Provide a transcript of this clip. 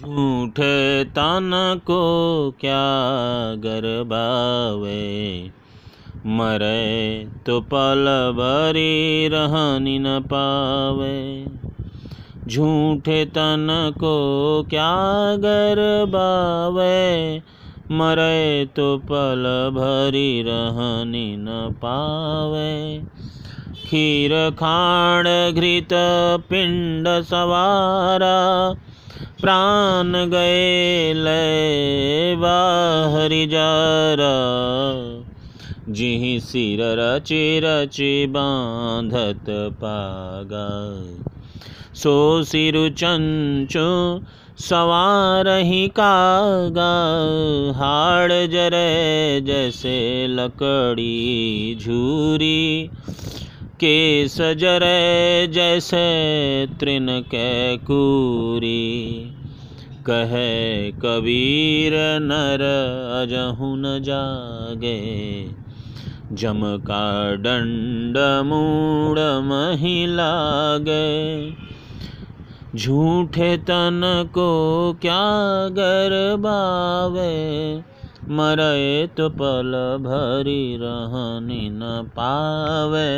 झूठे तन को क्या गरबावे मरे तो पल भरी रहनी न पावे। झूठे तन को क्या गरबावे मरे तो पल भरी रहनी न पावे। खीर खाण घृत पिंड सवारा प्राण गए ले बाहरी जारा। जिहि सिर रचि रचि बांधत पागा। सो सिरु चंचो सवार ही कागा। हाड़ जरे जैसे लकड़ी झूरी। केस जरे जैसे तृण के कूरी कहे कबीर नर अजहु न जागे। जम का दंड मूड महिला गए झूठे तन को क्या गरबावे मरे तो पल भरी रहनी न पावे।